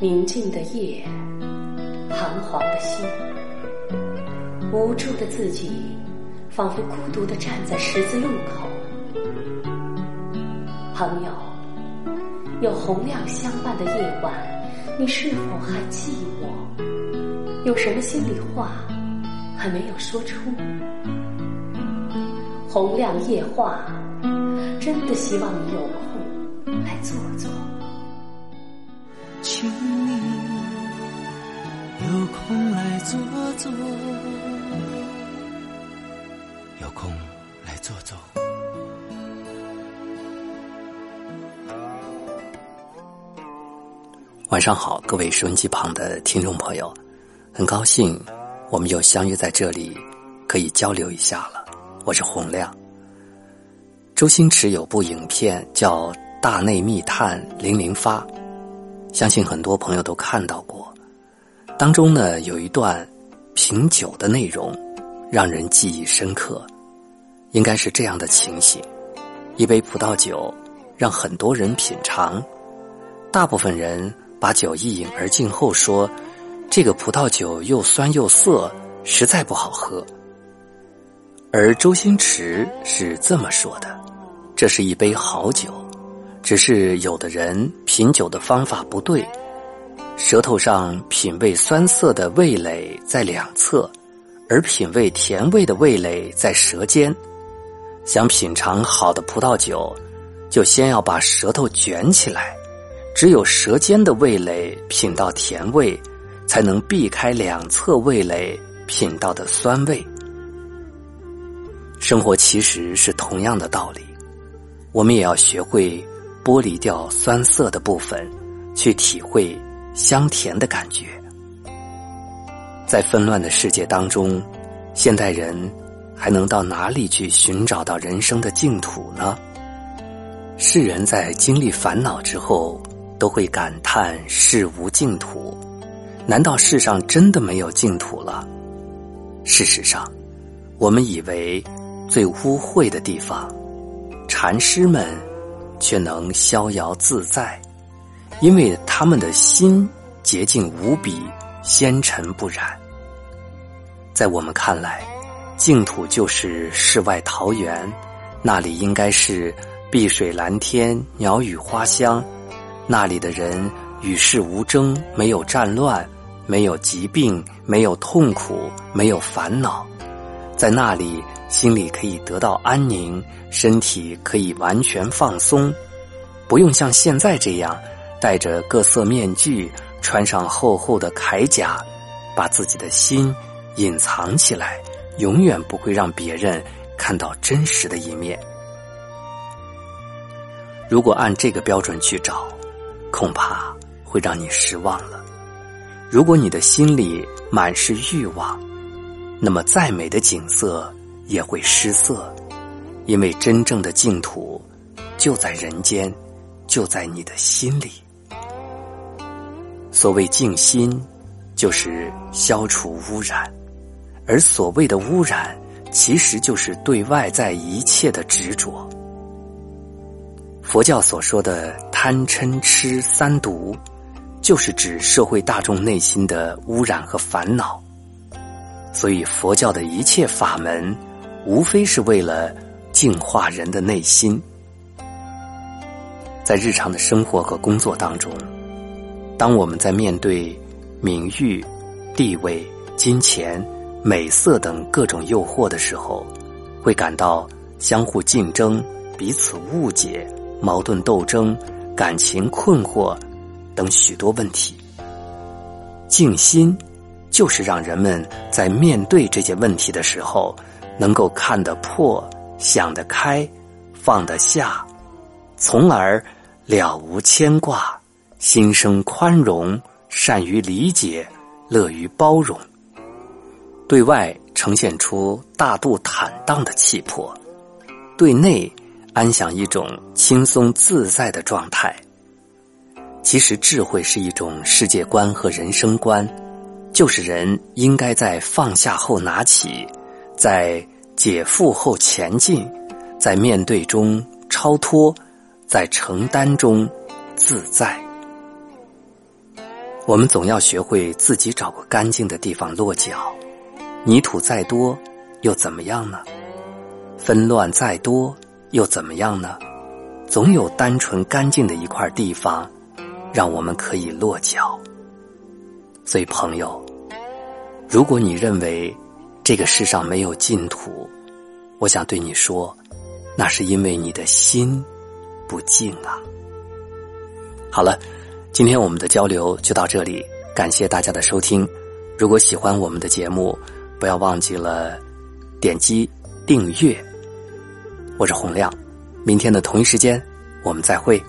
宁静的夜，彷徨的心，无助的自己，仿佛孤独的站在十字路口。朋友，有洪亮相伴的夜晚，你是否还寂寞？有什么心里话还没有说出？洪亮夜话，真的希望你有空来坐坐。有空来坐坐，有空来坐坐。晚上好，各位收音机旁的听众朋友，很高兴我们又相约在这里，可以交流一下了。我是洪亮。周星驰有部影片叫《大内密探零零发》。相信很多朋友都看到过，当中呢有一段品酒的内容，让人记忆深刻。应该是这样的情形：一杯葡萄酒让很多人品尝，大部分人把酒一饮而尽后说：“这个葡萄酒又酸又涩，实在不好喝。”而周星驰是这么说的：“这是一杯好酒。”只是有的人品酒的方法不对，舌头上品味酸涩的味蕾在两侧，而品味甜味的味蕾在舌尖。想品尝好的葡萄酒，就先要把舌头卷起来，只有舌尖的味蕾品到甜味，才能避开两侧味蕾品到的酸味。生活其实是同样的道理，我们也要学会。剥离掉酸涩的部分，去体会香甜的感觉。在纷乱的世界当中，现代人还能到哪里去寻找到人生的净土呢？世人在经历烦恼之后，都会感叹世无净土。难道世上真的没有净土了？事实上，我们以为最污秽的地方，禅师们。却能逍遥自在，因为他们的心洁净无比，纤尘不染。在我们看来，净土就是世外桃源，那里应该是碧水蓝天、鸟语花香，那里的人与世无争，没有战乱，没有疾病，没有痛苦，没有烦恼，在那里。心里可以得到安宁，身体可以完全放松，不用像现在这样戴着各色面具，穿上厚厚的铠甲，把自己的心隐藏起来，永远不会让别人看到真实的一面。如果按这个标准去找，恐怕会让你失望了。如果你的心里满是欲望，那么再美的景色。也会失色，因为真正的净土就在人间，就在你的心里。所谓静心，就是消除污染；而所谓的污染，其实就是对外在一切的执着。佛教所说的贪嗔痴三毒，就是指社会大众内心的污染和烦恼。所以，佛教的一切法门。无非是为了净化人的内心，在日常的生活和工作当中，当我们在面对名誉、地位、金钱、美色等各种诱惑的时候，会感到相互竞争、彼此误解、矛盾斗争、感情困惑等许多问题。静心就是让人们在面对这些问题的时候。能够看得破、想得开、放得下，从而了无牵挂，心生宽容，善于理解，乐于包容，对外呈现出大度坦荡的气魄，对内安享一种轻松自在的状态。其实，智慧是一种世界观和人生观，就是人应该在放下后拿起。在解负后前进，在面对中超脱，在承担中自在。我们总要学会自己找个干净的地方落脚，泥土再多又怎么样呢？纷乱再多又怎么样呢？总有单纯干净的一块地方，让我们可以落脚。所以，朋友，如果你认为这个世上没有净土，我想对你说，那是因为你的心不静啊。好了。今天我们的交流就到这里，感谢大家的收听。如果喜欢我们的节目，不要忘记了点击订阅。我是洪亮，明天的同一时间我们再会。